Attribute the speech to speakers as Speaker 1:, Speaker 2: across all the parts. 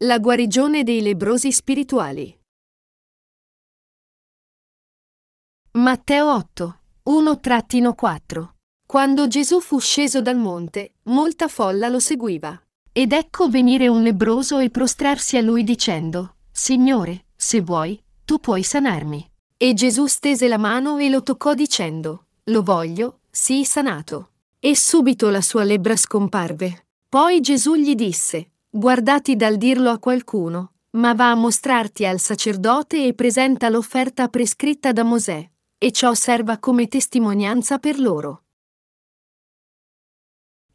Speaker 1: La guarigione dei lebrosi spirituali. Matteo 8, 1-4 Quando Gesù fu sceso dal monte, molta folla lo seguiva. Ed ecco venire un lebroso e prostrarsi a lui dicendo, Signore, se vuoi, tu puoi sanarmi. E Gesù stese la mano e lo toccò dicendo, Lo voglio, sii sanato. E subito la sua lebbra scomparve. Poi Gesù gli disse, Guardati dal dirlo a qualcuno, ma va a mostrarti al sacerdote e presenta l'offerta prescritta da Mosè, e ciò serva come testimonianza per loro.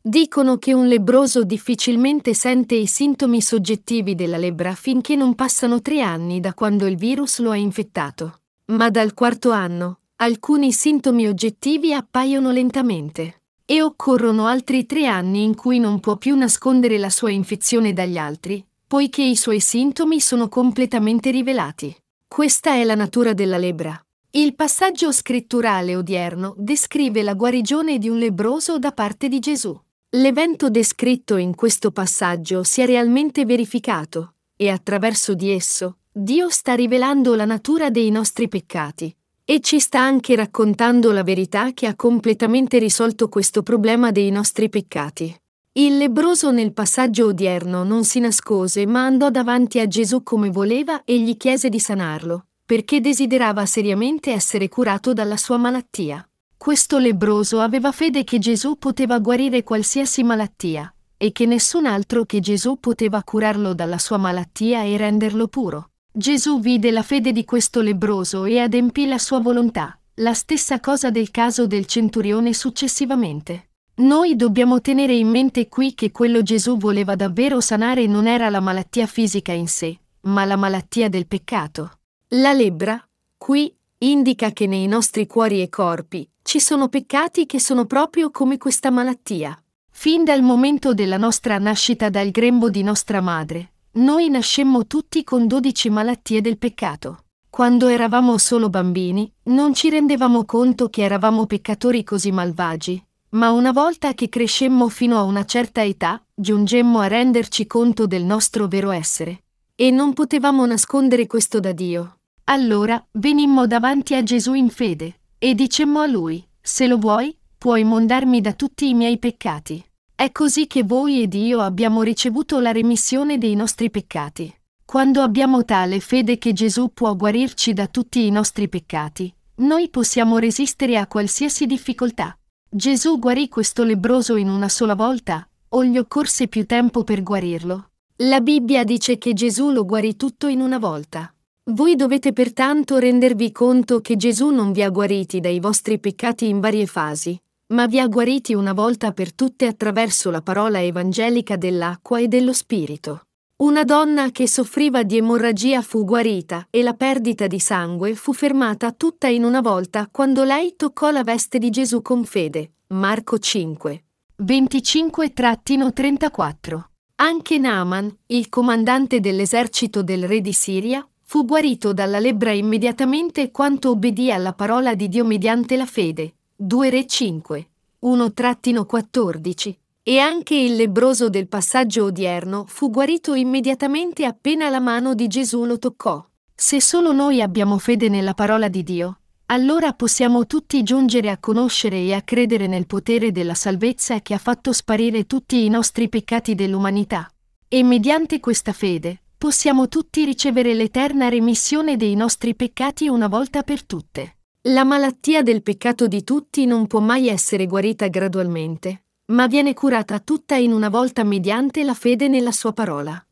Speaker 1: Dicono che un lebroso difficilmente sente i sintomi soggettivi della lebbra finché non passano tre anni da quando il virus lo ha infettato. Ma dal quarto anno, alcuni sintomi oggettivi appaiono lentamente. E occorrono altri tre anni in cui non può più nascondere la sua infezione dagli altri, poiché i suoi sintomi sono completamente rivelati. Questa è la natura della lebbra. Il passaggio scritturale odierno descrive la guarigione di un lebroso da parte di Gesù. L'evento descritto in questo passaggio si è realmente verificato e attraverso di esso Dio sta rivelando la natura dei nostri peccati e ci sta anche raccontando la verità che ha completamente risolto questo problema dei nostri peccati. Il lebroso nel passaggio odierno non si nascose ma andò davanti a Gesù come voleva e gli chiese di sanarlo, perché desiderava seriamente essere curato dalla sua malattia. Questo lebroso aveva fede che Gesù poteva guarire qualsiasi malattia e che nessun altro che Gesù poteva curarlo dalla sua malattia e renderlo puro. Gesù vide la fede di questo lebroso e adempì la sua volontà, la stessa cosa del caso del centurione successivamente. Noi dobbiamo tenere in mente qui che quello Gesù voleva davvero sanare non era la malattia fisica in sé, ma la malattia del peccato. La lebbra, qui, indica che nei nostri cuori e corpi ci sono peccati che sono proprio come questa malattia. Fin dal momento della nostra nascita dal grembo di nostra madre, noi nascemmo tutti con dodici malattie del peccato. Quando eravamo solo bambini, non ci rendevamo conto che eravamo peccatori così malvagi, ma una volta che crescemmo fino a una certa età, giungemmo a renderci conto del nostro vero essere. E non potevamo nascondere questo da Dio. Allora venimmo davanti a Gesù in fede e dicemmo a lui, se lo vuoi, puoi mondarmi da tutti i miei peccati. È così che voi ed io abbiamo ricevuto la remissione dei nostri peccati. Quando abbiamo tale fede che Gesù può guarirci da tutti i nostri peccati, noi possiamo resistere a qualsiasi difficoltà. Gesù guarì questo lebroso in una sola volta, o gli occorse più tempo per guarirlo? La Bibbia dice che Gesù lo guarì tutto in una volta. Voi dovete pertanto rendervi conto che Gesù non vi ha guariti dai vostri peccati in varie fasi, ma vi ha guariti una volta per tutte attraverso la parola evangelica dell'acqua e dello Spirito. Una donna che soffriva di emorragia fu guarita e la perdita di sangue fu fermata tutta in una volta quando lei toccò la veste di Gesù con fede. Marco 5. 25-34. Anche Naaman, il comandante dell'esercito del re di Siria, fu guarito dalla lebbra immediatamente quanto obbedì alla parola di Dio mediante la fede. 2 Re 5, 1-14. E anche il lebroso del passaggio odierno fu guarito immediatamente appena la mano di Gesù lo toccò. Se solo noi abbiamo fede nella parola di Dio, allora possiamo tutti giungere a conoscere e a credere nel potere della salvezza che ha fatto sparire tutti i nostri peccati dell'umanità. E mediante questa fede, possiamo tutti ricevere l'eterna remissione dei nostri peccati una volta per tutte. La malattia del peccato di tutti non può mai essere guarita gradualmente, ma viene curata tutta in una volta mediante la fede nella sua parola.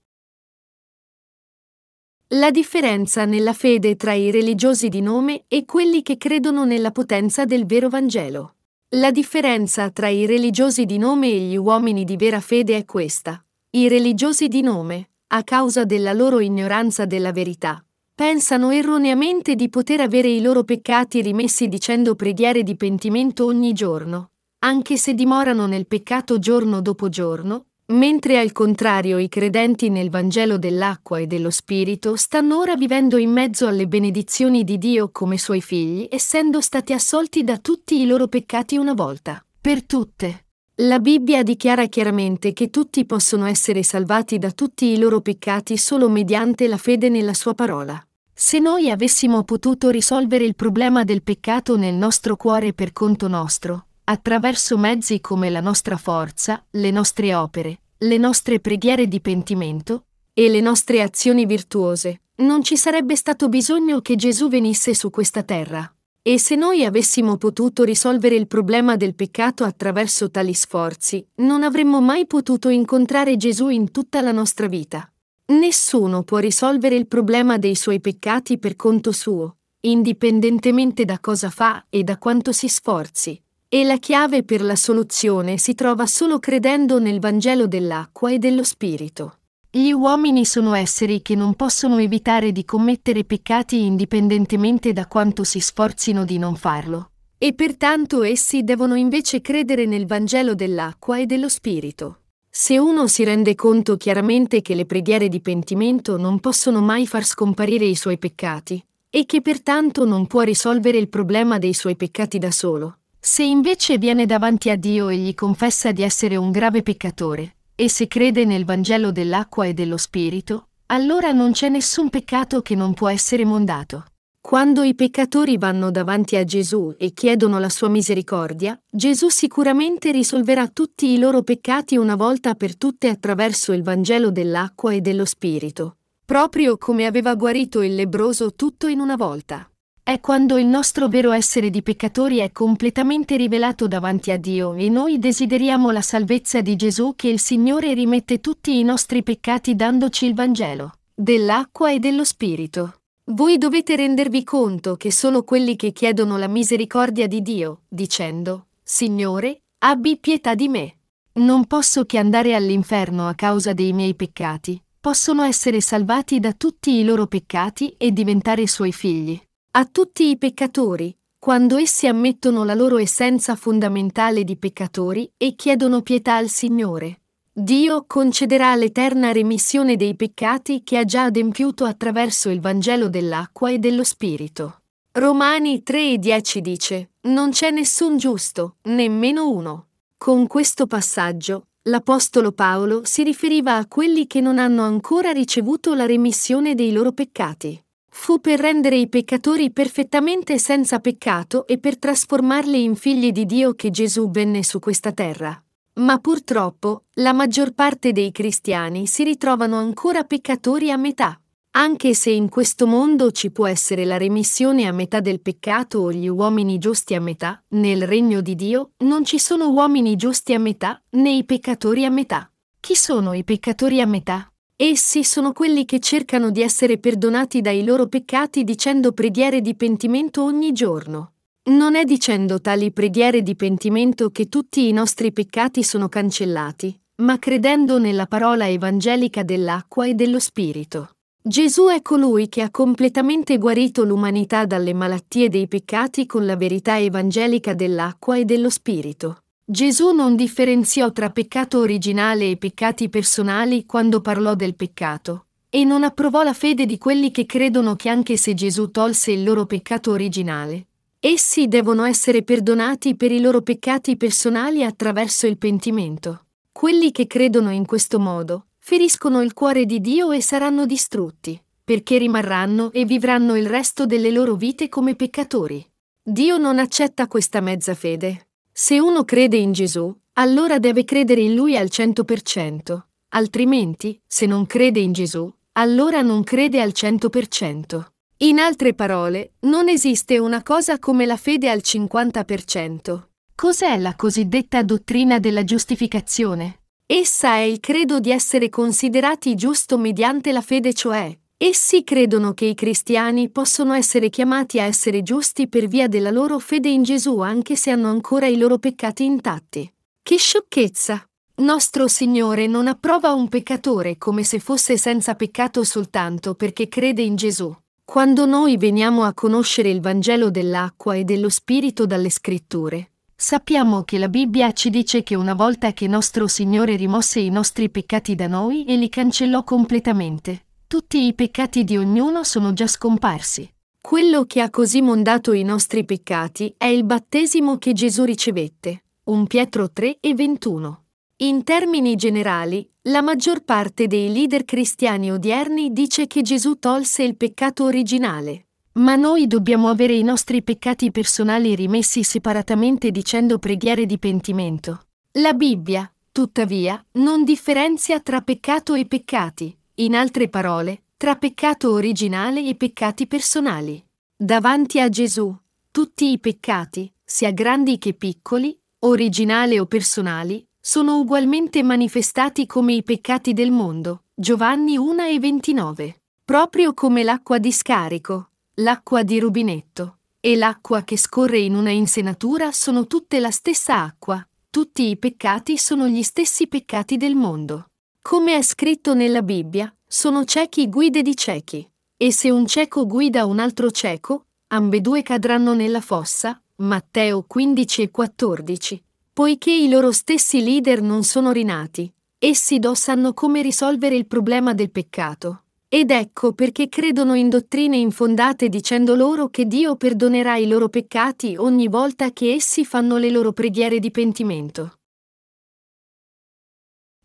Speaker 1: La differenza nella fede tra i religiosi di nome e quelli che credono nella potenza del vero Vangelo. La differenza tra i religiosi di nome e gli uomini di vera fede è questa. I religiosi di nome, a causa della loro ignoranza della verità. Pensano erroneamente di poter avere i loro peccati rimessi dicendo preghiere di pentimento ogni giorno, anche se dimorano nel peccato giorno dopo giorno, mentre al contrario i credenti nel Vangelo dell'acqua e dello Spirito stanno ora vivendo in mezzo alle benedizioni di Dio come suoi figli, essendo stati assolti da tutti i loro peccati una volta, per tutte. La Bibbia dichiara chiaramente che tutti possono essere salvati da tutti i loro peccati solo mediante la fede nella sua parola. Se noi avessimo potuto risolvere il problema del peccato nel nostro cuore per conto nostro, attraverso mezzi come la nostra forza, le nostre opere, le nostre preghiere di pentimento e le nostre azioni virtuose, non ci sarebbe stato bisogno che Gesù venisse su questa terra. E se noi avessimo potuto risolvere il problema del peccato attraverso tali sforzi, non avremmo mai potuto incontrare Gesù in tutta la nostra vita. Nessuno può risolvere il problema dei suoi peccati per conto suo, indipendentemente da cosa fa e da quanto si sforzi. E la chiave per la soluzione si trova solo credendo nel Vangelo dell'acqua e dello Spirito. Gli uomini sono esseri che non possono evitare di commettere peccati indipendentemente da quanto si sforzino di non farlo. E pertanto essi devono invece credere nel Vangelo dell'acqua e dello Spirito. Se uno si rende conto chiaramente che le preghiere di pentimento non possono mai far scomparire i suoi peccati, e che pertanto non può risolvere il problema dei suoi peccati da solo, se invece viene davanti a Dio e gli confessa di essere un grave peccatore, e se crede nel Vangelo dell'acqua e dello Spirito, allora non c'è nessun peccato che non può essere mondato. Quando i peccatori vanno davanti a Gesù e chiedono la sua misericordia, Gesù sicuramente risolverà tutti i loro peccati una volta per tutte attraverso il Vangelo dell'acqua e dello Spirito, proprio come aveva guarito il lebroso tutto in una volta è quando il nostro vero essere di peccatori è completamente rivelato davanti a Dio e noi desideriamo la salvezza di Gesù che il Signore rimette tutti i nostri peccati dandoci il Vangelo, dell'acqua e dello Spirito. Voi dovete rendervi conto che solo quelli che chiedono la misericordia di Dio, dicendo, Signore, abbi pietà di me. Non posso che andare all'inferno a causa dei miei peccati, possono essere salvati da tutti i loro peccati e diventare suoi figli. A tutti i peccatori, quando essi ammettono la loro essenza fondamentale di peccatori e chiedono pietà al Signore. Dio concederà l'eterna remissione dei peccati che ha già adempiuto attraverso il Vangelo dell'acqua e dello Spirito. Romani 3,10 dice: Non c'è nessun giusto, nemmeno uno. Con questo passaggio, l'Apostolo Paolo si riferiva a quelli che non hanno ancora ricevuto la remissione dei loro peccati fu per rendere i peccatori perfettamente senza peccato e per trasformarli in figli di Dio che Gesù venne su questa terra. Ma purtroppo, la maggior parte dei cristiani si ritrovano ancora peccatori a metà. Anche se in questo mondo ci può essere la remissione a metà del peccato o gli uomini giusti a metà, nel regno di Dio non ci sono uomini giusti a metà né i peccatori a metà. Chi sono i peccatori a metà? Essi sono quelli che cercano di essere perdonati dai loro peccati dicendo preghiere di pentimento ogni giorno. Non è dicendo tali preghiere di pentimento che tutti i nostri peccati sono cancellati, ma credendo nella parola evangelica dell'acqua e dello Spirito. Gesù è colui che ha completamente guarito l'umanità dalle malattie dei peccati con la verità evangelica dell'acqua e dello Spirito. Gesù non differenziò tra peccato originale e peccati personali quando parlò del peccato, e non approvò la fede di quelli che credono che anche se Gesù tolse il loro peccato originale, essi devono essere perdonati per i loro peccati personali attraverso il pentimento. Quelli che credono in questo modo feriscono il cuore di Dio e saranno distrutti, perché rimarranno e vivranno il resto delle loro vite come peccatori. Dio non accetta questa mezza fede, se uno crede in Gesù, allora deve credere in Lui al 100%, altrimenti, se non crede in Gesù, allora non crede al 100%. In altre parole, non esiste una cosa come la fede al 50%. Cos'è la cosiddetta dottrina della giustificazione? Essa è il credo di essere considerati giusto mediante la fede, cioè, Essi credono che i cristiani possono essere chiamati a essere giusti per via della loro fede in Gesù anche se hanno ancora i loro peccati intatti. Che sciocchezza! Nostro Signore non approva un peccatore come se fosse senza peccato soltanto perché crede in Gesù. Quando noi veniamo a conoscere il Vangelo dell'acqua e dello Spirito dalle Scritture, sappiamo che la Bibbia ci dice che una volta che nostro Signore rimosse i nostri peccati da noi e li cancellò completamente, tutti i peccati di ognuno sono già scomparsi. Quello che ha così mondato i nostri peccati è il battesimo che Gesù ricevette, 1 Pietro 3 e 21. In termini generali, la maggior parte dei leader cristiani odierni dice che Gesù tolse il peccato originale. Ma noi dobbiamo avere i nostri peccati personali rimessi separatamente dicendo preghiere di pentimento. La Bibbia, tuttavia, non differenzia tra peccato e peccati, in altre parole, tra peccato originale e peccati personali. Davanti a Gesù, tutti i peccati, sia grandi che piccoli, originali o personali, sono ugualmente manifestati come i peccati del mondo. Giovanni 1 e 29. Proprio come l'acqua di scarico, l'acqua di rubinetto e l'acqua che scorre in una insenatura sono tutte la stessa acqua. Tutti i peccati sono gli stessi peccati del mondo. Come è scritto nella Bibbia, sono ciechi guide di ciechi. E se un cieco guida un altro cieco, ambedue cadranno nella fossa. Matteo 15 e 14 poiché i loro stessi leader non sono rinati. Essi do sanno come risolvere il problema del peccato. Ed ecco perché credono in dottrine infondate dicendo loro che Dio perdonerà i loro peccati ogni volta che essi fanno le loro preghiere di pentimento.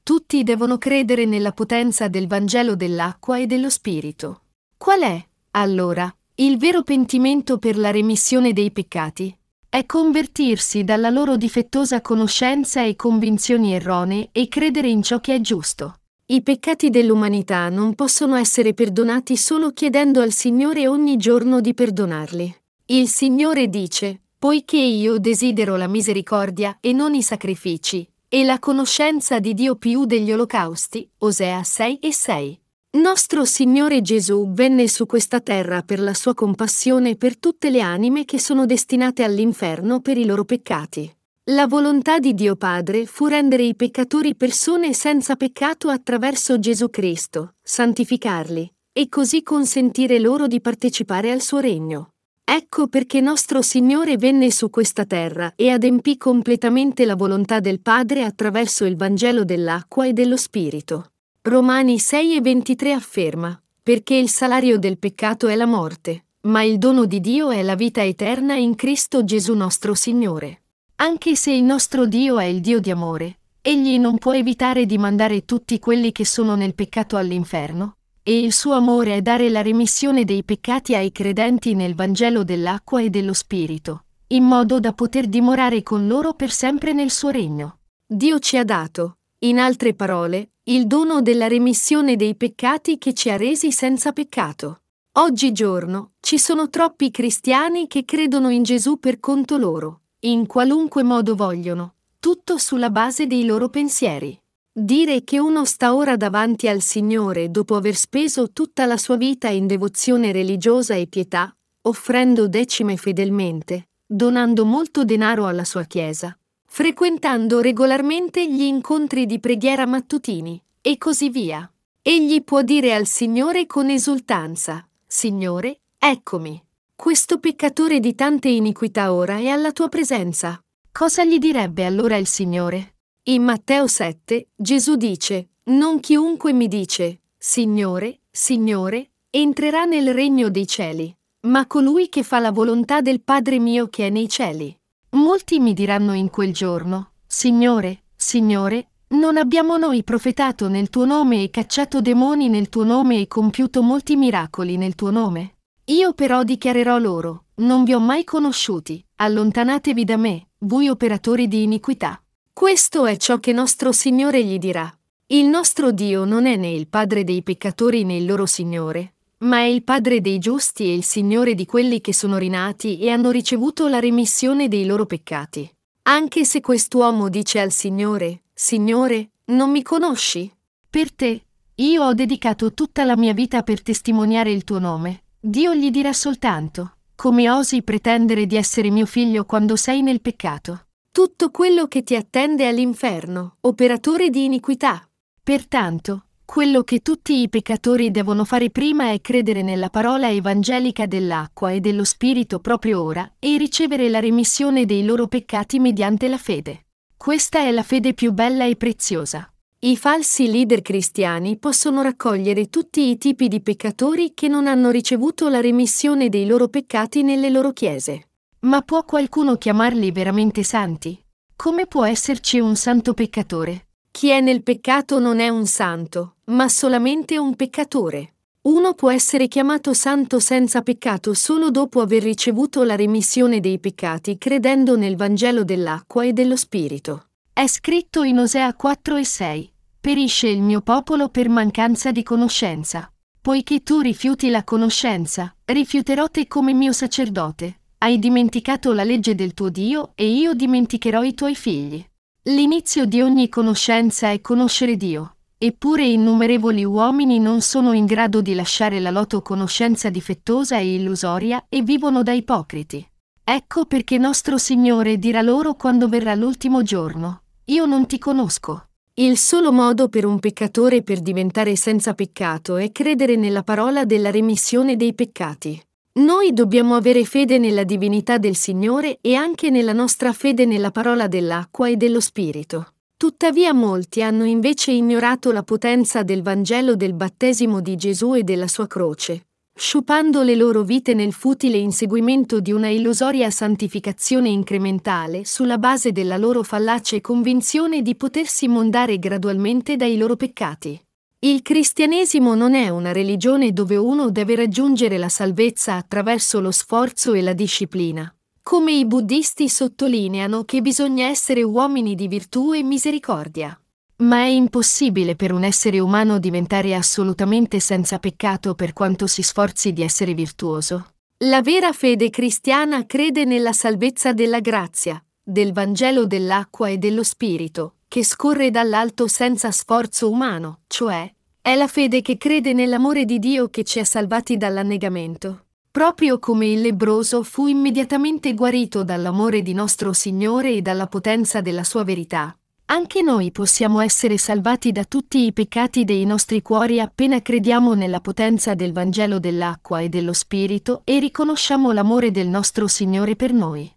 Speaker 1: Tutti devono credere nella potenza del Vangelo dell'acqua e dello Spirito. Qual è, allora, il vero pentimento per la remissione dei peccati? È convertirsi dalla loro difettosa conoscenza e convinzioni erronee e credere in ciò che è giusto. I peccati dell'umanità non possono essere perdonati solo chiedendo al Signore ogni giorno di perdonarli. Il Signore dice, poiché io desidero la misericordia e non i sacrifici, e la conoscenza di Dio più degli olocausti, Osea 6 e 6. Nostro Signore Gesù venne su questa terra per la sua compassione per tutte le anime che sono destinate all'inferno per i loro peccati. La volontà di Dio Padre fu rendere i peccatori persone senza peccato attraverso Gesù Cristo, santificarli, e così consentire loro di partecipare al suo regno. Ecco perché nostro Signore venne su questa terra e adempì completamente la volontà del Padre attraverso il Vangelo dell'acqua e dello Spirito. Romani 6 e 23 afferma, perché il salario del peccato è la morte, ma il dono di Dio è la vita eterna in Cristo Gesù nostro Signore. Anche se il nostro Dio è il Dio di amore, egli non può evitare di mandare tutti quelli che sono nel peccato all'inferno, e il suo amore è dare la remissione dei peccati ai credenti nel Vangelo dell'acqua e dello Spirito, in modo da poter dimorare con loro per sempre nel suo regno. Dio ci ha dato, in altre parole, il dono della remissione dei peccati che ci ha resi senza peccato. Oggigiorno ci sono troppi cristiani che credono in Gesù per conto loro, in qualunque modo vogliono, tutto sulla base dei loro pensieri. Dire che uno sta ora davanti al Signore dopo aver speso tutta la sua vita in devozione religiosa e pietà, offrendo decime fedelmente, donando molto denaro alla sua Chiesa, frequentando regolarmente gli incontri di preghiera mattutini, e così via. Egli può dire al Signore con esultanza, Signore, eccomi. Questo peccatore di tante iniquità ora è alla tua presenza. Cosa gli direbbe allora il Signore? In Matteo 7, Gesù dice, Non chiunque mi dice, Signore, Signore, entrerà nel regno dei cieli, ma colui che fa la volontà del Padre mio che è nei cieli. Molti mi diranno in quel giorno, Signore, Signore, non abbiamo noi profetato nel tuo nome e cacciato demoni nel tuo nome e compiuto molti miracoli nel tuo nome? Io però dichiarerò loro, non vi ho mai conosciuti, allontanatevi da me, voi operatori di iniquità. Questo è ciò che nostro Signore gli dirà. Il nostro Dio non è né il Padre dei peccatori né il loro Signore, ma è il Padre dei giusti e il Signore di quelli che sono rinati e hanno ricevuto la remissione dei loro peccati. Anche se quest'uomo dice al Signore, Signore, non mi conosci? Per te, io ho dedicato tutta la mia vita per testimoniare il tuo nome. Dio gli dirà soltanto, come osi pretendere di essere mio figlio quando sei nel peccato? Tutto quello che ti attende all'inferno, operatore di iniquità. Pertanto, quello che tutti i peccatori devono fare prima è credere nella parola evangelica dell'acqua e dello Spirito proprio ora e ricevere la remissione dei loro peccati mediante la fede. Questa è la fede più bella e preziosa. I falsi leader cristiani possono raccogliere tutti i tipi di peccatori che non hanno ricevuto la remissione dei loro peccati nelle loro chiese. Ma può qualcuno chiamarli veramente santi? Come può esserci un santo peccatore? Chi è nel peccato non è un santo, ma solamente un peccatore. Uno può essere chiamato santo senza peccato solo dopo aver ricevuto la remissione dei peccati credendo nel Vangelo dell'acqua e dello Spirito. È scritto in Osea 4 e 6. Perisce il mio popolo per mancanza di conoscenza. Poiché tu rifiuti la conoscenza, rifiuterò te come mio sacerdote. Hai dimenticato la legge del tuo Dio e io dimenticherò i tuoi figli. L'inizio di ogni conoscenza è conoscere Dio, eppure innumerevoli uomini non sono in grado di lasciare la loro conoscenza difettosa e illusoria e vivono da ipocriti. Ecco perché nostro Signore dirà loro quando verrà l'ultimo giorno, Io non ti conosco. Il solo modo per un peccatore per diventare senza peccato è credere nella parola della remissione dei peccati. Noi dobbiamo avere fede nella divinità del Signore e anche nella nostra fede nella parola dell'acqua e dello Spirito. Tuttavia molti hanno invece ignorato la potenza del Vangelo del battesimo di Gesù e della sua croce, sciupando le loro vite nel futile inseguimento di una illusoria santificazione incrementale sulla base della loro fallace convinzione di potersi mondare gradualmente dai loro peccati. Il cristianesimo non è una religione dove uno deve raggiungere la salvezza attraverso lo sforzo e la disciplina. Come i buddisti sottolineano che bisogna essere uomini di virtù e misericordia. Ma è impossibile per un essere umano diventare assolutamente senza peccato per quanto si sforzi di essere virtuoso. La vera fede cristiana crede nella salvezza della grazia, del Vangelo dell'acqua e dello Spirito, che scorre dall'alto senza sforzo umano, cioè è la fede che crede nell'amore di Dio che ci ha salvati dall'annegamento. Proprio come il lebroso fu immediatamente guarito dall'amore di nostro Signore e dalla potenza della sua verità. Anche noi possiamo essere salvati da tutti i peccati dei nostri cuori appena crediamo nella potenza del Vangelo dell'acqua e dello Spirito e riconosciamo l'amore del nostro Signore per noi.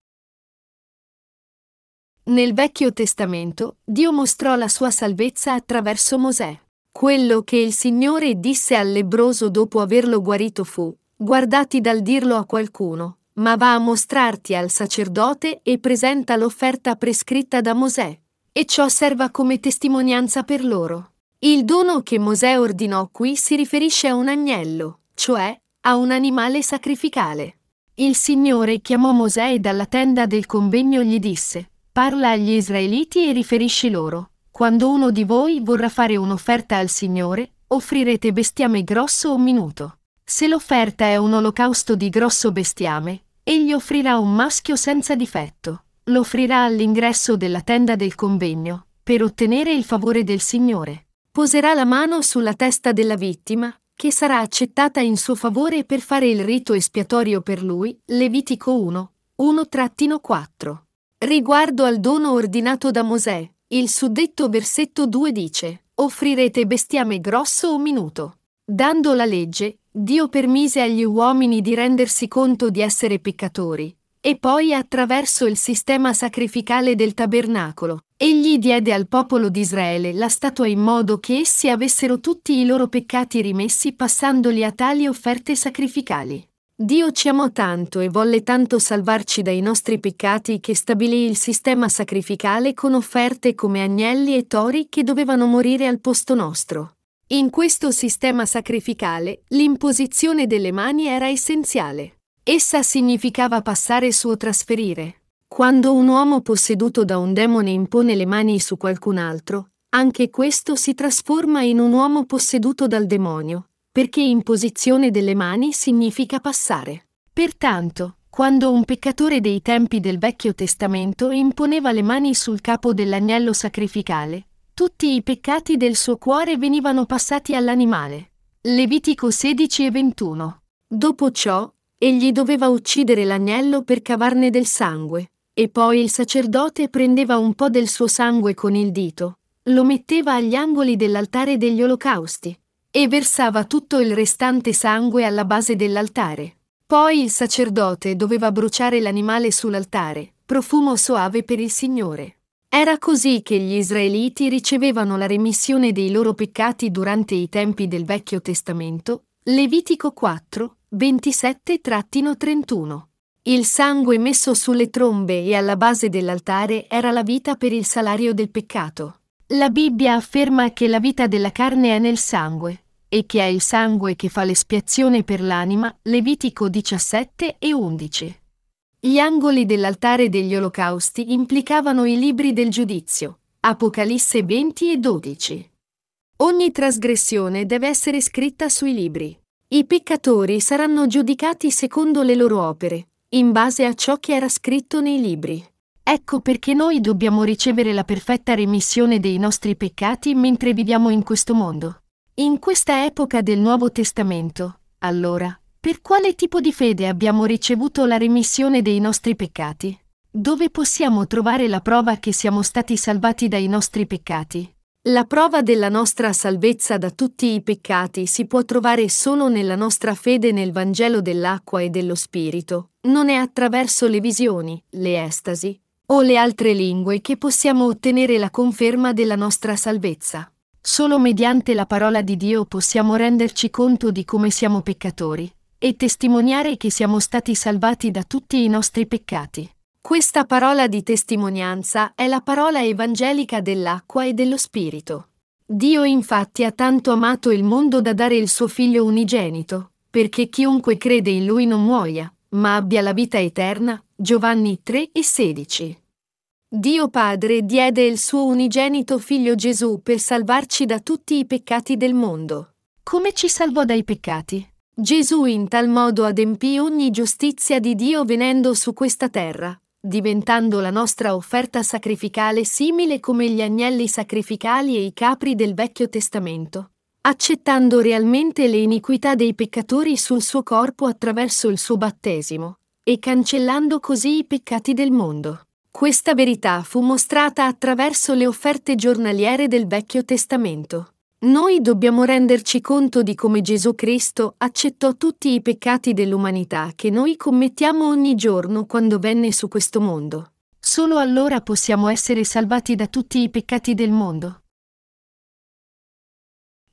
Speaker 1: Nel Vecchio Testamento, Dio mostrò la sua salvezza attraverso Mosè. Quello che il Signore disse al lebroso dopo averlo guarito fu, guardati dal dirlo a qualcuno, ma va a mostrarti al sacerdote e presenta l'offerta prescritta da Mosè, e ciò serva come testimonianza per loro. Il dono che Mosè ordinò qui si riferisce a un agnello, cioè a un animale sacrificale. Il Signore chiamò Mosè e dalla tenda del convegno gli disse, Parla agli israeliti e riferisci loro. Quando uno di voi vorrà fare un'offerta al Signore, offrirete bestiame grosso o minuto. Se l'offerta è un olocausto di grosso bestiame, egli offrirà un maschio senza difetto. Lo offrirà all'ingresso della tenda del convegno, per ottenere il favore del Signore. Poserà la mano sulla testa della vittima, che sarà accettata in suo favore per fare il rito espiatorio per lui, Levitico 1, 1-4. Riguardo al dono ordinato da Mosè, il suddetto versetto 2 dice, offrirete bestiame grosso o minuto. Dando la legge, Dio permise agli uomini di rendersi conto di essere peccatori, e poi attraverso il sistema sacrificale del tabernacolo, egli diede al popolo di Israele la statua in modo che essi avessero tutti i loro peccati rimessi passandoli a tali offerte sacrificali. Dio ci amò tanto e volle tanto salvarci dai nostri peccati che stabilì il sistema sacrificale con offerte come agnelli e tori che dovevano morire al posto nostro. In questo sistema sacrificale l'imposizione delle mani era essenziale. Essa significava passare su o trasferire. Quando un uomo posseduto da un demone impone le mani su qualcun altro, anche questo si trasforma in un uomo posseduto dal demonio, perché imposizione delle mani significa passare. Pertanto, quando un peccatore dei tempi del Vecchio Testamento imponeva le mani sul capo dell'agnello sacrificale, tutti i peccati del suo cuore venivano passati all'animale. Levitico 16 e 21. Dopo ciò, egli doveva uccidere l'agnello per cavarne del sangue, e poi il sacerdote prendeva un po' del suo sangue con il dito, lo metteva agli angoli dell'altare degli olocausti, e versava tutto il restante sangue alla base dell'altare. Poi il sacerdote doveva bruciare l'animale sull'altare, profumo soave per il Signore. Era così che gli israeliti ricevevano la remissione dei loro peccati durante i tempi del Vecchio Testamento, Levitico 4, 27-31. Il sangue messo sulle trombe e alla base dell'altare era la vita per il salario del peccato. La Bibbia afferma che la vita della carne è nel sangue, e che è il sangue che fa l'espiazione per l'anima, Levitico 17 e 11. Gli angoli dell'altare degli olocausti implicavano i libri del giudizio, Apocalisse 20 e 12. Ogni trasgressione deve essere scritta sui libri. I peccatori saranno giudicati secondo le loro opere, in base a ciò che era scritto nei libri. Ecco perché noi dobbiamo ricevere la perfetta remissione dei nostri peccati mentre viviamo in questo mondo. In questa epoca del Nuovo Testamento, allora, per quale tipo di fede abbiamo ricevuto la remissione dei nostri peccati? Dove possiamo trovare la prova che siamo stati salvati dai nostri peccati? La prova della nostra salvezza da tutti i peccati si può trovare solo nella nostra fede nel Vangelo dell'acqua e dello Spirito, non è attraverso le visioni, le estasi o le altre lingue che possiamo ottenere la conferma della nostra salvezza. Solo mediante la parola di Dio possiamo renderci conto di come siamo peccatori e testimoniare che siamo stati salvati da tutti i nostri peccati. Questa parola di testimonianza è la parola evangelica dell'acqua e dello Spirito. Dio infatti ha tanto amato il mondo da dare il suo figlio unigenito, perché chiunque crede in lui non muoia, ma abbia la vita eterna. Giovanni 3 e 16. Dio Padre diede il suo unigenito figlio Gesù per salvarci da tutti i peccati del mondo. Come ci salvò dai peccati? Gesù in tal modo adempì ogni giustizia di Dio venendo su questa terra, diventando la nostra offerta sacrificale simile come gli agnelli sacrificali e i capri del Vecchio Testamento, accettando realmente le iniquità dei peccatori sul suo corpo attraverso il suo battesimo, e cancellando così i peccati del mondo. Questa verità fu mostrata attraverso le offerte giornaliere del Vecchio Testamento. Noi dobbiamo renderci conto di come Gesù Cristo accettò tutti i peccati dell'umanità che noi commettiamo ogni giorno quando venne su questo mondo. Solo allora possiamo essere salvati da tutti i peccati del mondo.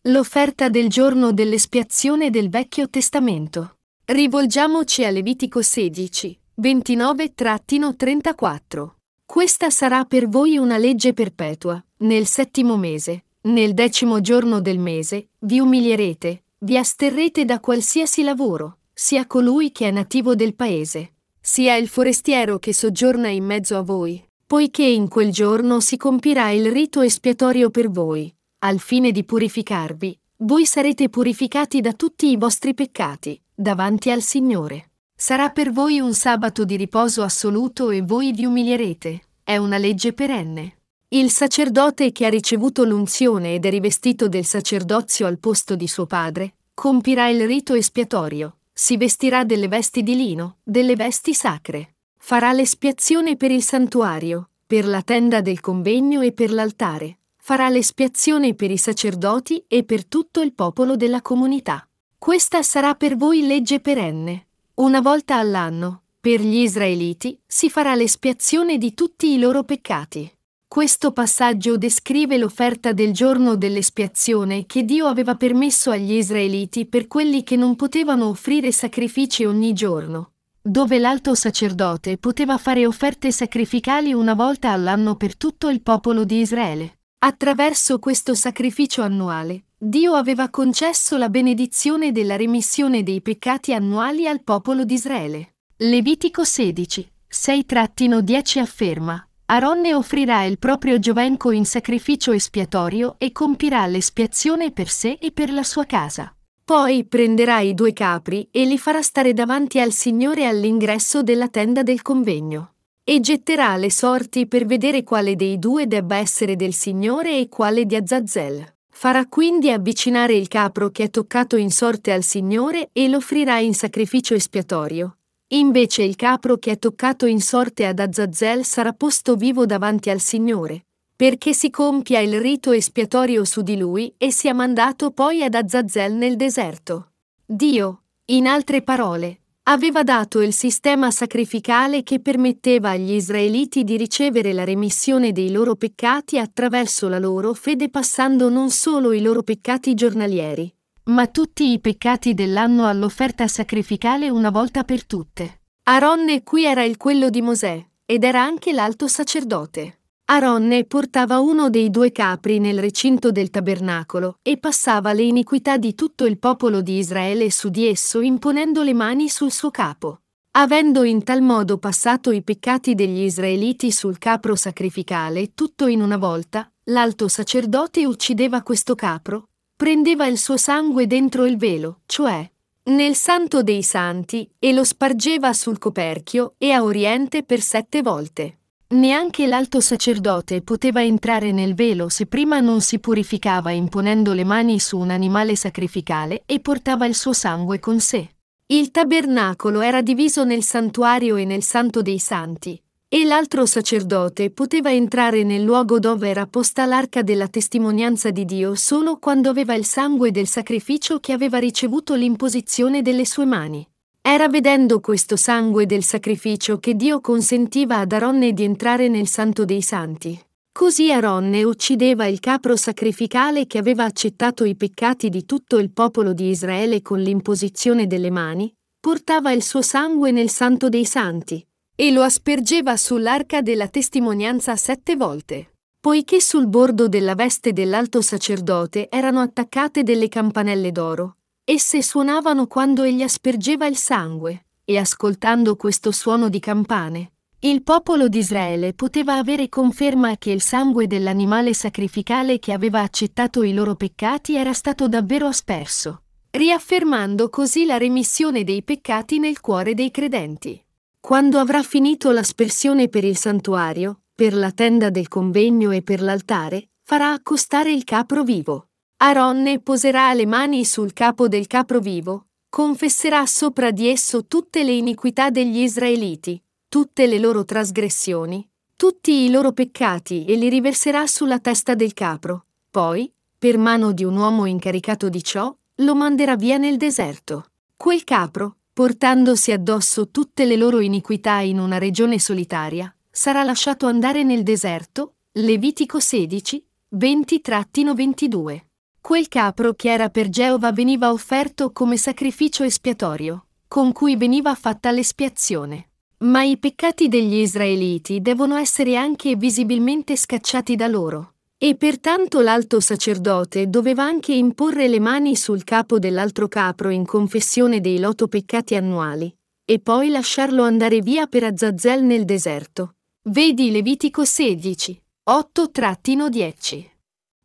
Speaker 1: L'offerta del giorno dell'espiazione del Vecchio Testamento. Rivolgiamoci a Levitico 16, 29-34. Questa sarà per voi una legge perpetua. Nel settimo mese, nel decimo giorno del mese, vi umilierete, vi asterrete da qualsiasi lavoro, sia colui che è nativo del paese, sia il forestiero che soggiorna in mezzo a voi, poiché in quel giorno si compirà il rito espiatorio per voi, al fine di purificarvi, voi sarete purificati da tutti i vostri peccati, davanti al Signore. Sarà per voi un sabato di riposo assoluto e voi vi umilierete. È una legge perenne. Il sacerdote che ha ricevuto l'unzione ed è rivestito del sacerdozio al posto di suo padre, compirà il rito espiatorio, si vestirà delle vesti di lino, delle vesti sacre. Farà l'espiazione per il santuario, per la tenda del convegno e per l'altare. Farà l'espiazione per i sacerdoti e per tutto il popolo della comunità. Questa sarà per voi legge perenne, una volta all'anno, per gli israeliti, si farà l'espiazione di tutti i loro peccati. Questo passaggio descrive l'offerta del giorno dell'espiazione che Dio aveva permesso agli israeliti per quelli che non potevano offrire sacrifici ogni giorno, dove l'alto sacerdote poteva fare offerte sacrificali una volta all'anno per tutto il popolo di Israele. Attraverso questo sacrificio annuale, Dio aveva concesso la benedizione della remissione dei peccati annuali al popolo di Israele. Levitico 16, 6-10 afferma: Aronne offrirà il proprio giovenco in sacrificio espiatorio e compirà l'espiazione per sé e per la sua casa. Poi prenderà i due capri e li farà stare davanti al Signore all'ingresso della tenda del convegno. E getterà le sorti per vedere quale dei due debba essere del Signore e quale di Azazel. Farà quindi avvicinare il capro che è toccato in sorte al Signore e lo offrirà in sacrificio espiatorio. Invece il capro che è toccato in sorte ad Azazel sarà posto vivo davanti al Signore, perché si compia il rito espiatorio su di lui e sia mandato poi ad Azazel nel deserto. Dio, in altre parole, aveva dato il sistema sacrificale che permetteva agli israeliti di ricevere la remissione dei loro peccati attraverso la loro fede passando non solo i loro peccati giornalieri, ma tutti i peccati dell'anno all'offerta sacrificale una volta per tutte. Aronne qui era il quello di Mosè, ed era anche l'alto sacerdote. Aronne portava uno dei due capri nel recinto del tabernacolo e passava le iniquità di tutto il popolo di Israele su di esso imponendo le mani sul suo capo. Avendo in tal modo passato i peccati degli israeliti sul capro sacrificale tutto in una volta, l'alto sacerdote uccideva questo capro, prendeva il suo sangue dentro il velo, cioè nel santo dei santi, e lo spargeva sul coperchio e a oriente per sette volte. Neanche l'alto sacerdote poteva entrare nel velo se prima non si purificava imponendo le mani su un animale sacrificale e portava il suo sangue con sé. Il tabernacolo era diviso nel santuario e nel santo dei santi, e l'altro sacerdote poteva entrare nel luogo dove era posta l'arca della testimonianza di Dio solo quando aveva il sangue del sacrificio che aveva ricevuto l'imposizione delle sue mani. Era vedendo questo sangue del sacrificio che Dio consentiva ad Aronne di entrare nel Santo dei Santi. Così Aronne uccideva il capro sacrificale che aveva accettato i peccati di tutto il popolo di Israele con l'imposizione delle mani, portava il suo sangue nel Santo dei Santi e lo aspergeva sull'arca della testimonianza sette volte. Poiché sul bordo della veste dell'alto sacerdote erano attaccate delle campanelle d'oro, Esse suonavano quando egli aspergeva il sangue, e ascoltando questo suono di campane, il popolo di Israele poteva avere conferma che il sangue dell'animale sacrificale che aveva accettato i loro peccati era stato davvero asperso, riaffermando così la remissione dei peccati nel cuore dei credenti. Quando avrà finito l'aspersione per il santuario, per la tenda del convegno e per l'altare, farà accostare il capro vivo. Aronne poserà le mani sul capo del capro vivo, confesserà sopra di esso tutte le iniquità degli israeliti, tutte le loro trasgressioni, tutti i loro peccati e li riverserà sulla testa del capro. Poi, per mano di un uomo incaricato di ciò, lo manderà via nel deserto. Quel capro, portandosi addosso tutte le loro iniquità in una regione solitaria, sarà lasciato andare nel deserto. Levitico 16, 20-22. Quel capro che era per Geova veniva offerto come sacrificio espiatorio, con cui veniva fatta l'espiazione. Ma i peccati degli israeliti devono essere anche visibilmente scacciati da loro. E pertanto l'alto sacerdote doveva anche imporre le mani sul capo dell'altro capro in confessione dei loto peccati annuali, e poi lasciarlo andare via per Azazel nel deserto. Vedi Levitico 16, 8-10.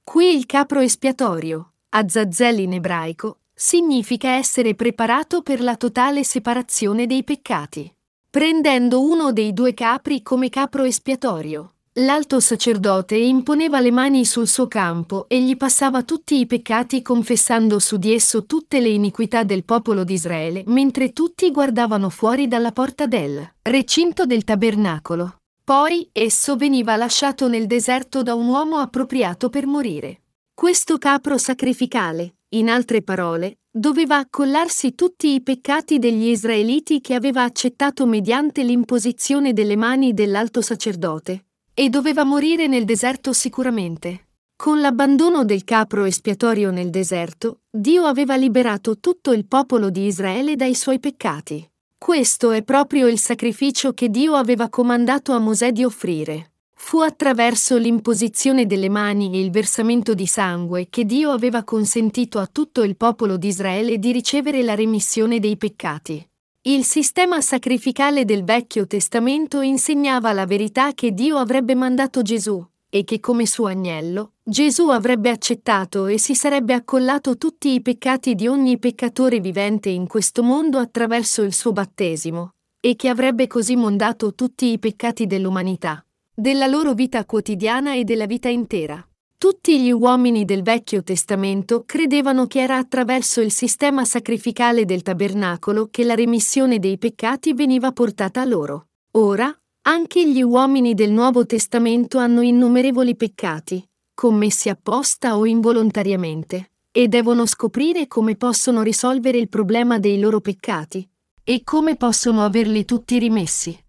Speaker 1: Qui il capro espiatorio, Azazel in ebraico, significa essere preparato per la totale separazione dei peccati. Prendendo uno dei due capri come capro espiatorio, l'alto sacerdote imponeva le mani sul suo campo e gli passava tutti i peccati confessando su di esso tutte le iniquità del popolo di Israele, mentre tutti guardavano fuori dalla porta del recinto del tabernacolo. Poi esso veniva lasciato nel deserto da un uomo appropriato per morire. Questo capro sacrificale, in altre parole, doveva accollarsi tutti i peccati degli israeliti che aveva accettato mediante l'imposizione delle mani dell'alto sacerdote, e doveva morire nel deserto sicuramente. Con l'abbandono del capro espiatorio nel deserto, Dio aveva liberato tutto il popolo di Israele dai suoi peccati. Questo è proprio il sacrificio che Dio aveva comandato a Mosè di offrire. Fu attraverso l'imposizione delle mani e il versamento di sangue che Dio aveva consentito a tutto il popolo di Israele di ricevere la remissione dei peccati. Il sistema sacrificale del Vecchio Testamento insegnava la verità che Dio avrebbe mandato Gesù, e che come suo agnello, Gesù avrebbe accettato e si sarebbe accollato tutti i peccati di ogni peccatore vivente in questo mondo attraverso il suo battesimo, e che avrebbe così mondato tutti i peccati dell'umanità, della loro vita quotidiana e della vita intera. Tutti gli uomini del Vecchio Testamento credevano che era attraverso il sistema sacrificale del tabernacolo che la remissione dei peccati veniva portata a loro. Ora, anche gli uomini del Nuovo Testamento hanno innumerevoli peccati, commessi apposta o involontariamente, e devono scoprire come possono risolvere il problema dei loro peccati e come possono averli tutti rimessi.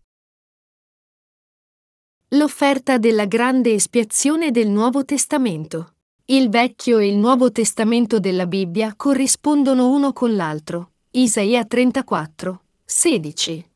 Speaker 1: L'offerta della grande espiazione del Nuovo Testamento. Il Vecchio e il Nuovo Testamento della Bibbia corrispondono uno con l'altro. Isaia 34, 16.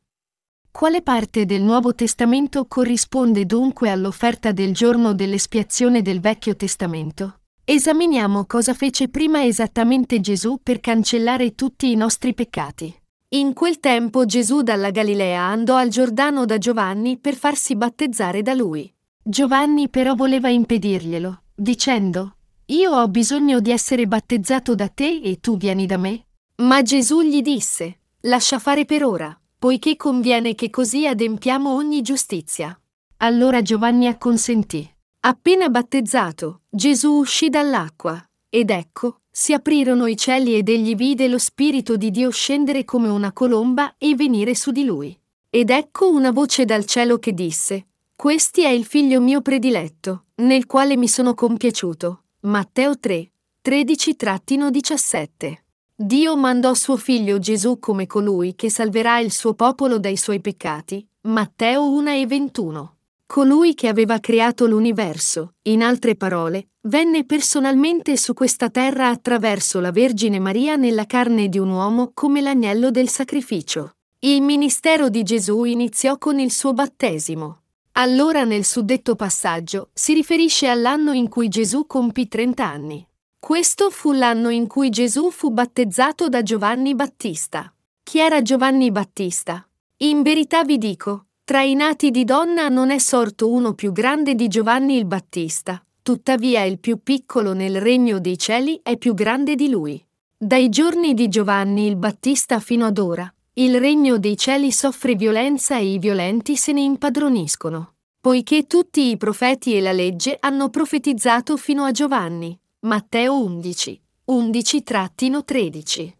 Speaker 1: Quale parte del Nuovo Testamento corrisponde dunque all'offerta del giorno dell'espiazione del Vecchio Testamento? Esaminiamo cosa fece prima esattamente Gesù per cancellare tutti i nostri peccati. In quel tempo Gesù dalla Galilea andò al Giordano da Giovanni per farsi battezzare da lui. Giovanni però voleva impedirglielo, dicendo, Io ho bisogno di essere battezzato da te e tu vieni da me. Ma Gesù gli disse, Lascia fare per ora poiché conviene che così adempiamo ogni giustizia. Allora Giovanni acconsentì. Appena battezzato, Gesù uscì dall'acqua, ed ecco, si aprirono i cieli ed egli vide lo Spirito di Dio scendere come una colomba e venire su di lui. Ed ecco una voce dal cielo che disse, Questi è il figlio mio prediletto, nel quale mi sono compiaciuto. Matteo 3, 13-17. Dio mandò suo figlio Gesù come colui che salverà il suo popolo dai suoi peccati. Matteo 1 e 21. Colui che aveva creato l'universo, in altre parole, venne personalmente su questa terra attraverso la Vergine Maria nella carne di un uomo come l'agnello del sacrificio. Il ministero di Gesù iniziò con il suo battesimo. Allora nel suddetto passaggio si riferisce all'anno in cui Gesù compì 30 anni. Questo fu l'anno in cui Gesù fu battezzato da Giovanni Battista. Chi era Giovanni Battista? In verità vi dico, tra i nati di donna non è sorto uno più grande di Giovanni il Battista, tuttavia il più piccolo nel regno dei cieli è più grande di lui. Dai giorni di Giovanni il Battista fino ad ora, il regno dei cieli soffre violenza e i violenti se ne impadroniscono. Poiché tutti i profeti e la legge hanno profetizzato fino a Giovanni. Matteo 11, 11-13.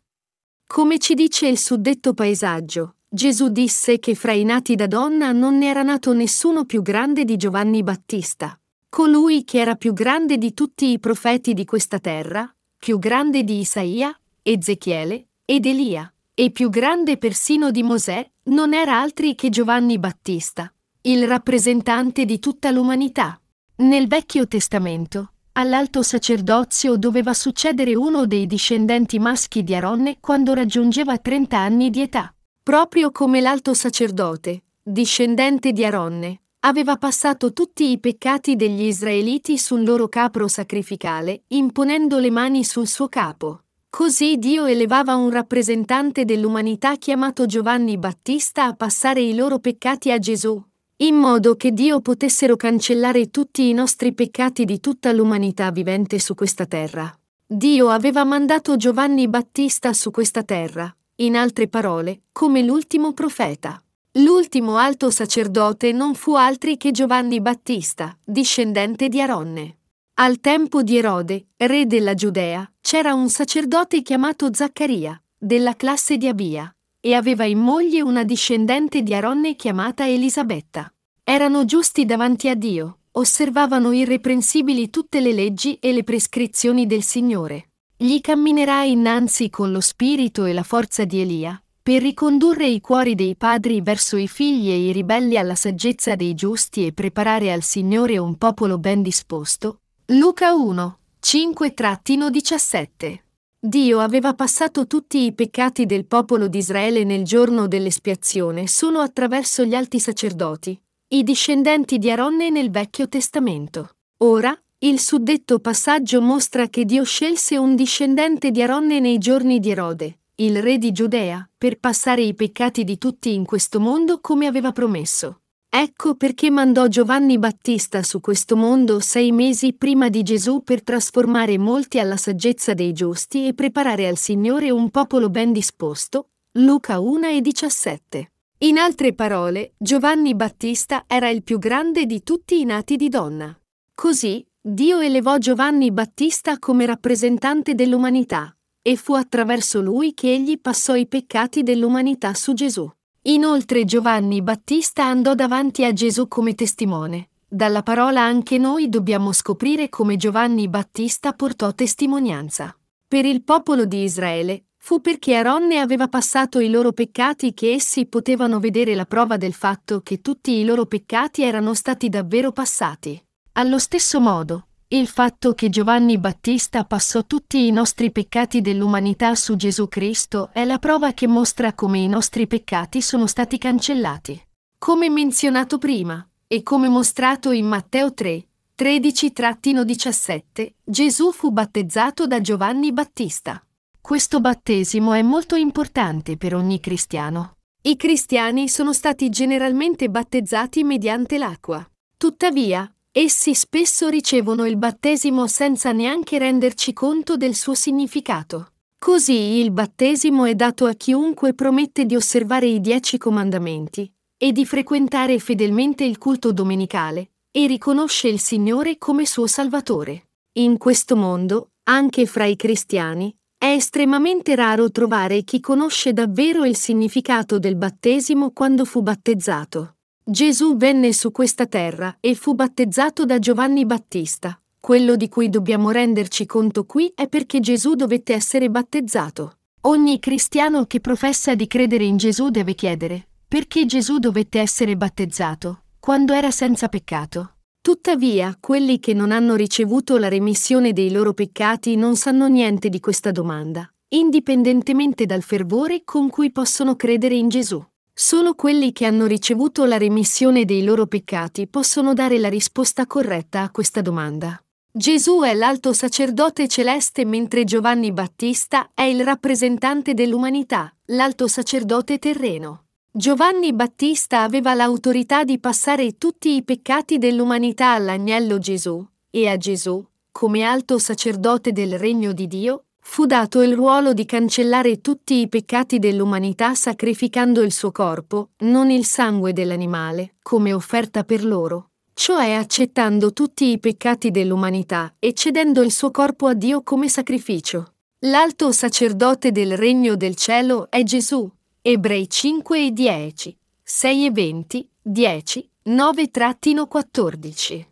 Speaker 1: Come ci dice il suddetto paesaggio, Gesù disse che fra i nati da donna non ne era nato nessuno più grande di Giovanni Battista, colui che era più grande di tutti i profeti di questa terra, più grande di Isaia, Ezechiele ed Elia, e più grande persino di Mosè, non era altri che Giovanni Battista, il rappresentante di tutta l'umanità. Nel Vecchio Testamento, All'alto sacerdozio doveva succedere uno dei discendenti maschi di Aronne quando raggiungeva 30 anni di età. Proprio come l'alto sacerdote, discendente di Aronne, aveva passato tutti i peccati degli israeliti sul loro capro sacrificale, imponendo le mani sul suo capo. Così Dio elevava un rappresentante dell'umanità chiamato Giovanni Battista a passare i loro peccati a Gesù, in modo che Dio potessero cancellare tutti i nostri peccati di tutta l'umanità vivente su questa terra. Dio aveva mandato Giovanni Battista su questa terra, in altre parole, come l'ultimo profeta. L'ultimo alto sacerdote non fu altri che Giovanni Battista, discendente di Aronne. Al tempo di Erode, re della Giudea, c'era un sacerdote chiamato Zaccaria, della classe di Abia, e aveva in moglie una discendente di Aronne chiamata Elisabetta. Erano giusti davanti a Dio, osservavano irreprensibili tutte le leggi e le prescrizioni del Signore. Gli camminerà innanzi con lo spirito e la forza di Elia, per ricondurre i cuori dei padri verso i figli e i ribelli alla saggezza dei giusti e preparare al Signore un popolo ben disposto. Luca 1, 5-17 Dio aveva passato tutti i peccati del popolo di Israele nel giorno dell'espiazione solo attraverso gli alti sacerdoti, i discendenti di Aronne nel Vecchio Testamento. Ora, il suddetto passaggio mostra che Dio scelse un discendente di Aronne nei giorni di Erode, il re di Giudea, per passare i peccati di tutti in questo mondo come aveva promesso. Ecco perché mandò Giovanni Battista su questo mondo sei mesi prima di Gesù per trasformare molti alla saggezza dei giusti e preparare al Signore un popolo ben disposto. Luca 1 e 17. In altre parole, Giovanni Battista era il più grande di tutti i nati di donna. Così, Dio elevò Giovanni Battista come rappresentante dell'umanità, e fu attraverso lui che egli passò i peccati dell'umanità su Gesù. Inoltre Giovanni Battista andò davanti a Gesù come testimone. Dalla parola anche noi dobbiamo scoprire come Giovanni Battista portò testimonianza. Per il popolo di Israele fu perché Aronne aveva passato i loro peccati che essi potevano vedere la prova del fatto che tutti i loro peccati erano stati davvero passati. Allo stesso modo, Il fatto che Giovanni Battista passò tutti i nostri peccati dell'umanità su Gesù Cristo è la prova che mostra come i nostri peccati sono stati cancellati. Come menzionato prima, e come mostrato in Matteo 3, 13-17, Gesù fu battezzato da Giovanni Battista. Questo battesimo è molto importante per ogni cristiano. I cristiani sono stati generalmente battezzati mediante l'acqua. Tuttavia, essi spesso ricevono il battesimo senza neanche renderci conto del suo significato. Così il battesimo è dato a chiunque promette di osservare i dieci comandamenti e di frequentare fedelmente il culto domenicale, e riconosce il Signore come suo Salvatore. In questo mondo, anche fra i cristiani, è estremamente raro trovare chi conosce davvero il significato del battesimo quando fu battezzato. Gesù venne su questa terra e fu battezzato da Giovanni Battista. Quello di cui dobbiamo renderci conto qui è perché Gesù dovette essere battezzato. Ogni cristiano che professa di credere in Gesù deve chiedere perché Gesù dovette essere battezzato quando era senza peccato. Tuttavia, quelli che non hanno ricevuto la remissione dei loro peccati non sanno niente di questa domanda, indipendentemente dal fervore con cui possono credere in Gesù. Solo quelli che hanno ricevuto la remissione dei loro peccati possono dare la risposta corretta a questa domanda. Gesù è l'alto sacerdote celeste mentre Giovanni Battista è il rappresentante dell'umanità, l'alto sacerdote terreno. Giovanni Battista aveva l'autorità di passare tutti i peccati dell'umanità all'agnello Gesù, e a Gesù, come alto sacerdote del regno di Dio, fu dato il ruolo di cancellare tutti i peccati dell'umanità sacrificando il suo corpo, non il sangue dell'animale, come offerta per loro, cioè accettando tutti i peccati dell'umanità e cedendo il suo corpo a Dio come sacrificio. L'alto sacerdote del regno del cielo è Gesù, Ebrei 5 e 10, 6 e 20, 10, 9-14.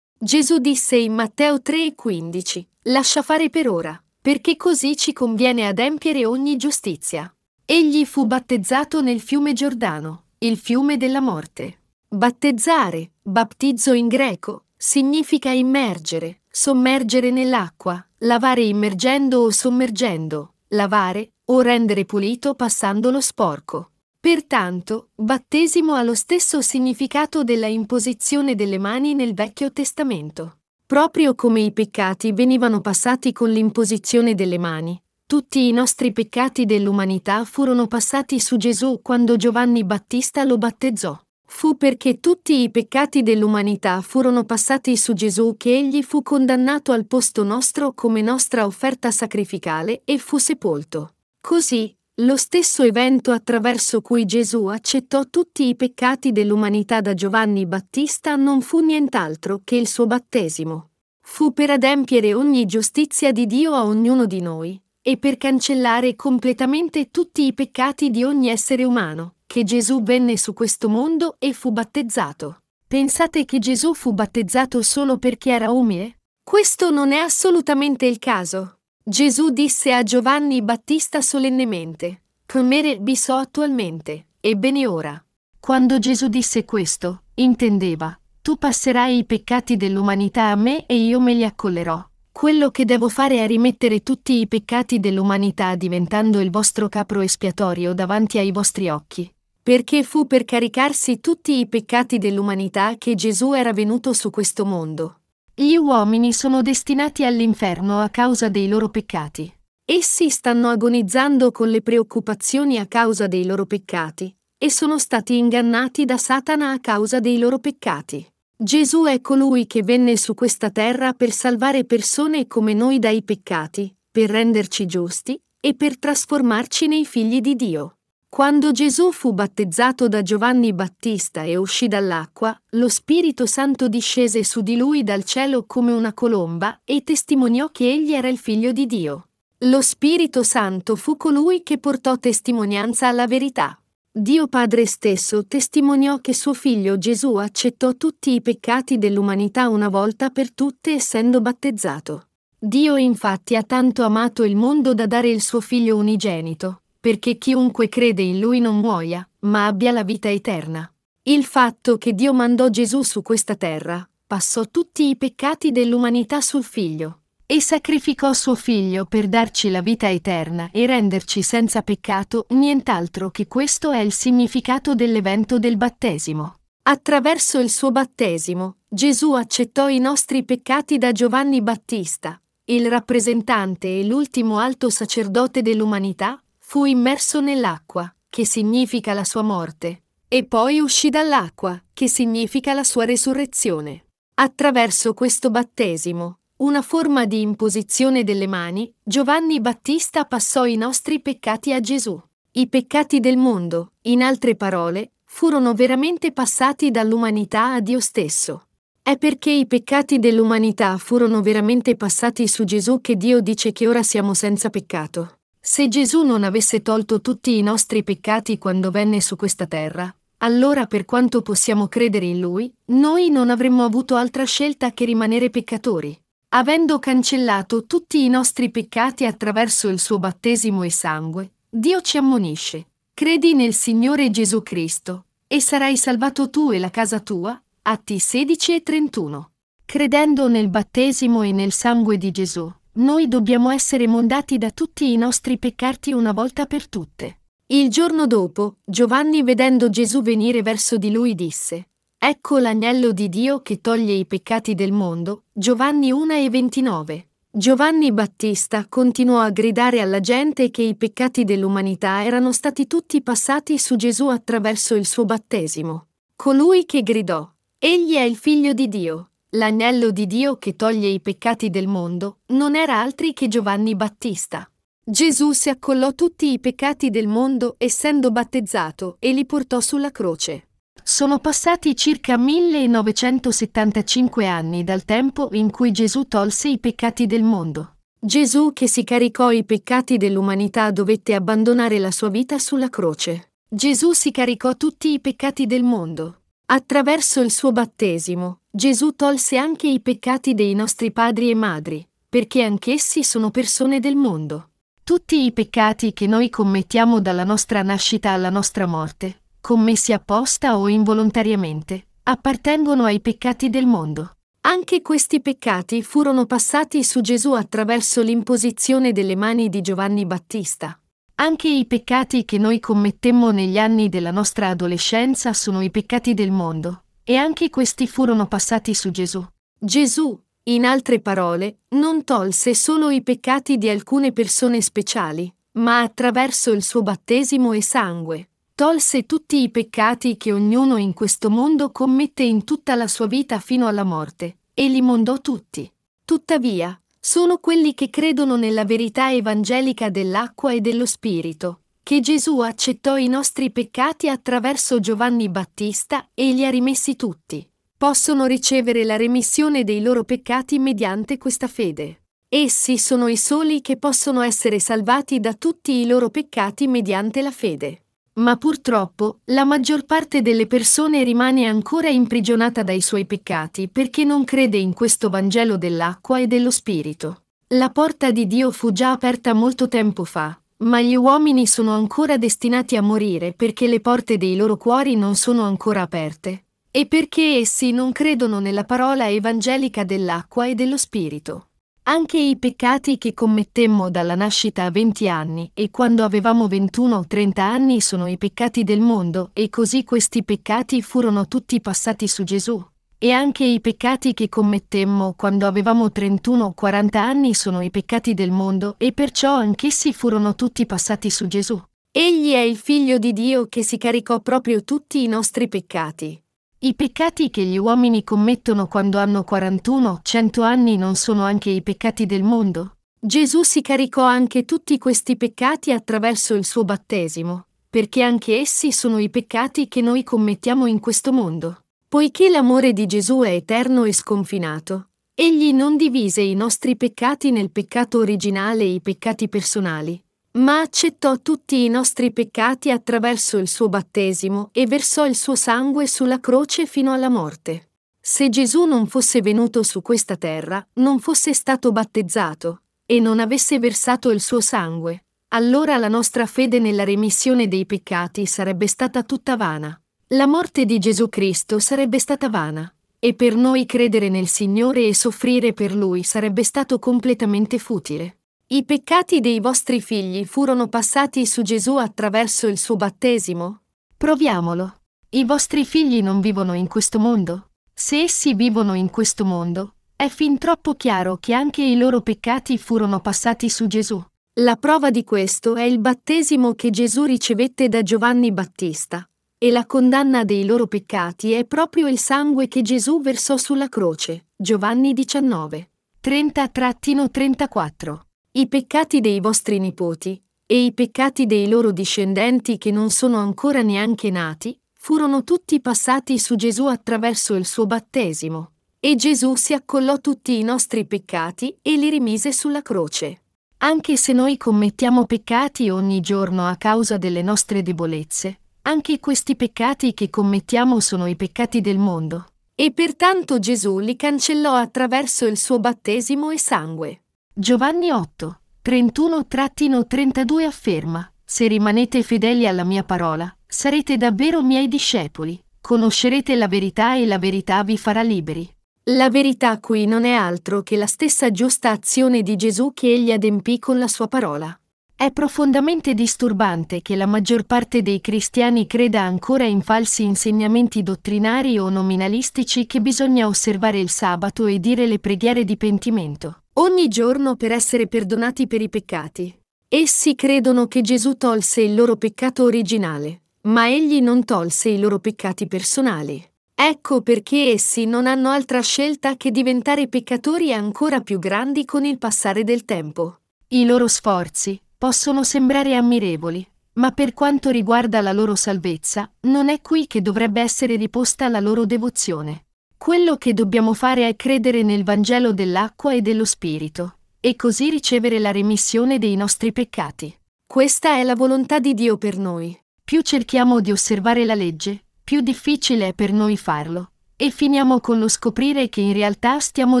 Speaker 1: Gesù disse in Matteo 3 e 15, Lascia fare per ora, perché così ci conviene adempiere ogni giustizia. Egli fu battezzato nel fiume Giordano, il fiume della morte. Battezzare, battizzo in greco, significa immergere, sommergere nell'acqua, lavare immergendo o sommergendo, lavare, o rendere pulito passandolo sporco. Pertanto, battesimo ha lo stesso significato della imposizione delle mani nel Vecchio Testamento. Proprio come i peccati venivano passati con l'imposizione delle mani, tutti i nostri peccati dell'umanità furono passati su Gesù quando Giovanni Battista lo battezzò. Fu perché tutti i peccati dell'umanità furono passati su Gesù che egli fu condannato al posto nostro come nostra offerta sacrificale e fu sepolto. Così, lo stesso evento attraverso cui Gesù accettò tutti i peccati dell'umanità da Giovanni Battista non fu nient'altro che il suo battesimo. Fu per adempiere ogni giustizia di Dio a ognuno di noi, e per cancellare completamente tutti i peccati di ogni essere umano, che Gesù venne su questo mondo e fu battezzato. Pensate che Gesù fu battezzato solo perché era umile? Questo non è assolutamente il caso. Gesù disse a Giovanni Battista solennemente, Comere so attualmente, ebbene ora. Quando Gesù disse questo, intendeva, tu passerai i peccati dell'umanità a me e io me li accollerò. Quello che devo fare è rimettere tutti i peccati dell'umanità diventando il vostro capro espiatorio davanti ai vostri occhi. Perché fu per caricarsi tutti i peccati dell'umanità che Gesù era venuto su questo mondo. Gli uomini sono destinati all'inferno a causa dei loro peccati. Essi stanno agonizzando con le preoccupazioni a causa dei loro peccati e sono stati ingannati da Satana a causa dei loro peccati. Gesù è colui che venne su questa terra per salvare persone come noi dai peccati, per renderci giusti e per trasformarci nei figli di Dio. Quando Gesù fu battezzato da Giovanni Battista e uscì dall'acqua, lo Spirito Santo discese su di lui dal cielo come una colomba e testimoniò che egli era il figlio di Dio. Lo Spirito Santo fu colui che portò testimonianza alla verità. Dio Padre stesso testimoniò che suo figlio Gesù accettò tutti i peccati dell'umanità una volta per tutte essendo battezzato. Dio infatti ha tanto amato il mondo da dare il suo figlio unigenito, perché chiunque crede in lui non muoia, ma abbia la vita eterna. Il fatto che Dio mandò Gesù su questa terra, passò tutti i peccati dell'umanità sul figlio e sacrificò suo figlio per darci la vita eterna e renderci senza peccato, nient'altro che questo è il significato dell'evento del battesimo. Attraverso il suo battesimo, Gesù accettò i nostri peccati da Giovanni Battista, il rappresentante e l'ultimo alto sacerdote dell'umanità, fu immerso nell'acqua, che significa la sua morte, e poi uscì dall'acqua, che significa la sua resurrezione. Attraverso questo battesimo, una forma di imposizione delle mani, Giovanni Battista passò i nostri peccati a Gesù. I peccati del mondo, in altre parole, furono veramente passati dall'umanità a Dio stesso. È perché i peccati dell'umanità furono veramente passati su Gesù che Dio dice che ora siamo senza peccato. Se Gesù non avesse tolto tutti i nostri peccati quando venne su questa terra, allora per quanto possiamo credere in Lui, noi non avremmo avuto altra scelta che rimanere peccatori. Avendo cancellato tutti i nostri peccati attraverso il suo battesimo e sangue, Dio ci ammonisce. Credi nel Signore Gesù Cristo, e sarai salvato tu e la casa tua, Atti 16 e 31. Credendo nel battesimo e nel sangue di Gesù, noi dobbiamo essere mondati da tutti i nostri peccati una volta per tutte. Il giorno dopo, Giovanni vedendo Gesù venire verso di lui disse, Ecco l'agnello di Dio che toglie i peccati del mondo. Giovanni 1 e 29. Giovanni Battista continuò a gridare alla gente che i peccati dell'umanità erano stati tutti passati su Gesù attraverso il suo battesimo. Colui che gridò, Egli è il figlio di Dio, l'agnello di Dio che toglie i peccati del mondo, non era altri che Giovanni Battista. Gesù si accollò tutti i peccati del mondo essendo battezzato e li portò sulla croce. Sono passati circa 1975 anni dal tempo in cui Gesù tolse i peccati del mondo. Gesù che si caricò i peccati dell'umanità dovette abbandonare la sua vita sulla croce. Gesù si caricò tutti i peccati del mondo. Attraverso il suo battesimo, Gesù tolse anche i peccati dei nostri padri e madri, perché anch'essi sono persone del mondo. Tutti i peccati che noi commettiamo dalla nostra nascita alla nostra morte, commessi apposta o involontariamente, appartengono ai peccati del mondo. Anche questi peccati furono passati su Gesù attraverso l'imposizione delle mani di Giovanni Battista. Anche i peccati che noi commettemmo negli anni della nostra adolescenza sono i peccati del mondo, e anche questi furono passati su Gesù. Gesù, in altre parole, non tolse solo i peccati di alcune persone speciali, ma attraverso il suo battesimo e sangue. Tolse tutti i peccati che ognuno in questo mondo commette in tutta la sua vita fino alla morte, e li mondò tutti. Tuttavia, sono quelli che credono nella verità evangelica dell'acqua e dello Spirito, che Gesù accettò i nostri peccati attraverso Giovanni Battista e li ha rimessi tutti. Possono ricevere la remissione dei loro peccati mediante questa fede. Essi sono i soli che possono essere salvati da tutti i loro peccati mediante la fede. Ma purtroppo la maggior parte delle persone rimane ancora imprigionata dai suoi peccati perché non crede in questo Vangelo dell'acqua e dello Spirito. La porta di Dio fu già aperta molto tempo fa, ma gli uomini sono ancora destinati a morire perché le porte dei loro cuori non sono ancora aperte, e perché essi non credono nella parola evangelica dell'acqua e dello Spirito. Anche i peccati che commettemmo dalla nascita a 20 anni e quando avevamo 21 o 30 anni sono i peccati del mondo e così questi peccati furono tutti passati su Gesù. E anche i peccati che commettemmo quando avevamo 31 o 40 anni sono i peccati del mondo e perciò anch'essi furono tutti passati su Gesù. Egli è il figlio di Dio che si caricò proprio tutti i nostri peccati. I peccati che gli uomini commettono quando hanno 41, 100 anni non sono anche i peccati del mondo? Gesù si caricò anche tutti questi peccati attraverso il suo battesimo, perché anche essi sono i peccati che noi commettiamo in questo mondo. Poiché l'amore di Gesù è eterno e sconfinato, egli non divise i nostri peccati nel peccato originale e i peccati personali, ma accettò tutti i nostri peccati attraverso il suo battesimo e versò il suo sangue sulla croce fino alla morte. Se Gesù non fosse venuto su questa terra, non fosse stato battezzato, e non avesse versato il suo sangue, allora la nostra fede nella remissione dei peccati sarebbe stata tutta vana. La morte di Gesù Cristo sarebbe stata vana, E per noi credere nel Signore e soffrire per Lui sarebbe stato completamente futile. I peccati dei vostri figli furono passati su Gesù attraverso il suo battesimo? Proviamolo. I vostri figli non vivono in questo mondo? Se essi vivono in questo mondo, è fin troppo chiaro che anche i loro peccati furono passati su Gesù. La prova di questo è il battesimo che Gesù ricevette da Giovanni Battista, e la condanna dei loro peccati è proprio il sangue che Gesù versò sulla croce. Giovanni 19. 30-34. I peccati dei vostri nipoti, e i peccati dei loro discendenti che non sono ancora neanche nati, furono tutti passati su Gesù attraverso il suo battesimo. E Gesù si accollò tutti i nostri peccati e li rimise sulla croce. Anche se noi commettiamo peccati ogni giorno a causa delle nostre debolezze, anche questi peccati che commettiamo sono i peccati del mondo. E pertanto Gesù li cancellò attraverso il suo battesimo e sangue. Giovanni 8, 31-32 afferma, Se rimanete fedeli alla mia parola, sarete davvero miei discepoli, conoscerete la verità e la verità vi farà liberi. La verità qui non è altro che la stessa giusta azione di Gesù che egli adempì con la sua parola. È profondamente disturbante che la maggior parte dei cristiani creda ancora in falsi insegnamenti dottrinari o nominalistici che bisogna osservare il sabato e dire le preghiere di pentimento ogni giorno per essere perdonati per i peccati. Essi credono che Gesù tolse il loro peccato originale, ma egli non tolse i loro peccati personali. Ecco perché essi non hanno altra scelta che diventare peccatori ancora più grandi con il passare del tempo. I loro sforzi possono sembrare ammirevoli, ma per quanto riguarda la loro salvezza, non è qui che dovrebbe essere riposta la loro devozione. Quello che dobbiamo fare è credere nel Vangelo dell'acqua e dello Spirito, e così ricevere la remissione dei nostri peccati. Questa è la volontà di Dio per noi. Più cerchiamo di osservare la legge, più difficile è per noi farlo, e finiamo con lo scoprire che in realtà stiamo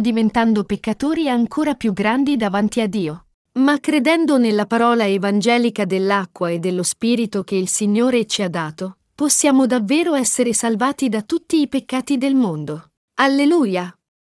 Speaker 1: diventando peccatori ancora più grandi davanti a Dio. Ma credendo nella parola evangelica dell'acqua e dello Spirito che il Signore ci ha dato, possiamo davvero essere salvati da tutti i peccati del mondo. Alleluia!